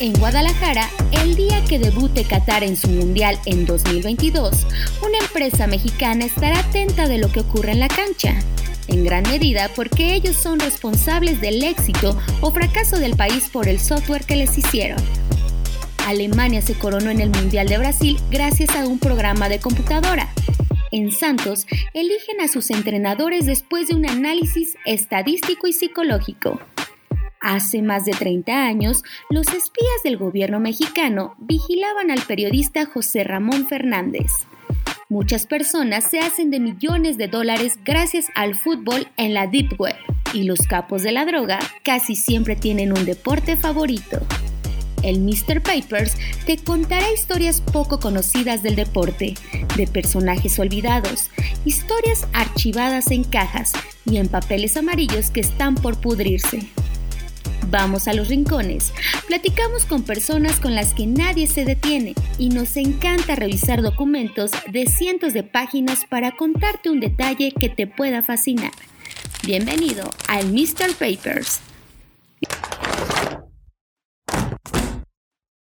En Guadalajara, el día que debute Qatar en su Mundial en 2022, una empresa mexicana estará atenta de lo que ocurre en la cancha, en gran medida porque ellos son responsables del éxito o fracaso del país por el software que les hicieron. Alemania se coronó en el Mundial de Brasil gracias a un programa de computadora. En Santos, eligen a sus entrenadores después de un análisis estadístico y psicológico. Hace más de 30 años, los espías del gobierno mexicano vigilaban al periodista José Ramón Fernández. Muchas personas se hacen de millones de dólares gracias al fútbol en la Deep Web y los capos de la droga casi siempre tienen un deporte favorito. El Mr. Papers te contará historias poco conocidas del deporte, de personajes olvidados, historias archivadas en cajas y en papeles amarillos que están por pudrirse. Vamos a los rincones, platicamos con personas con las que nadie se detiene y nos encanta revisar documentos de cientos de páginas para contarte un detalle que te pueda fascinar. Bienvenido al Mr. Papers.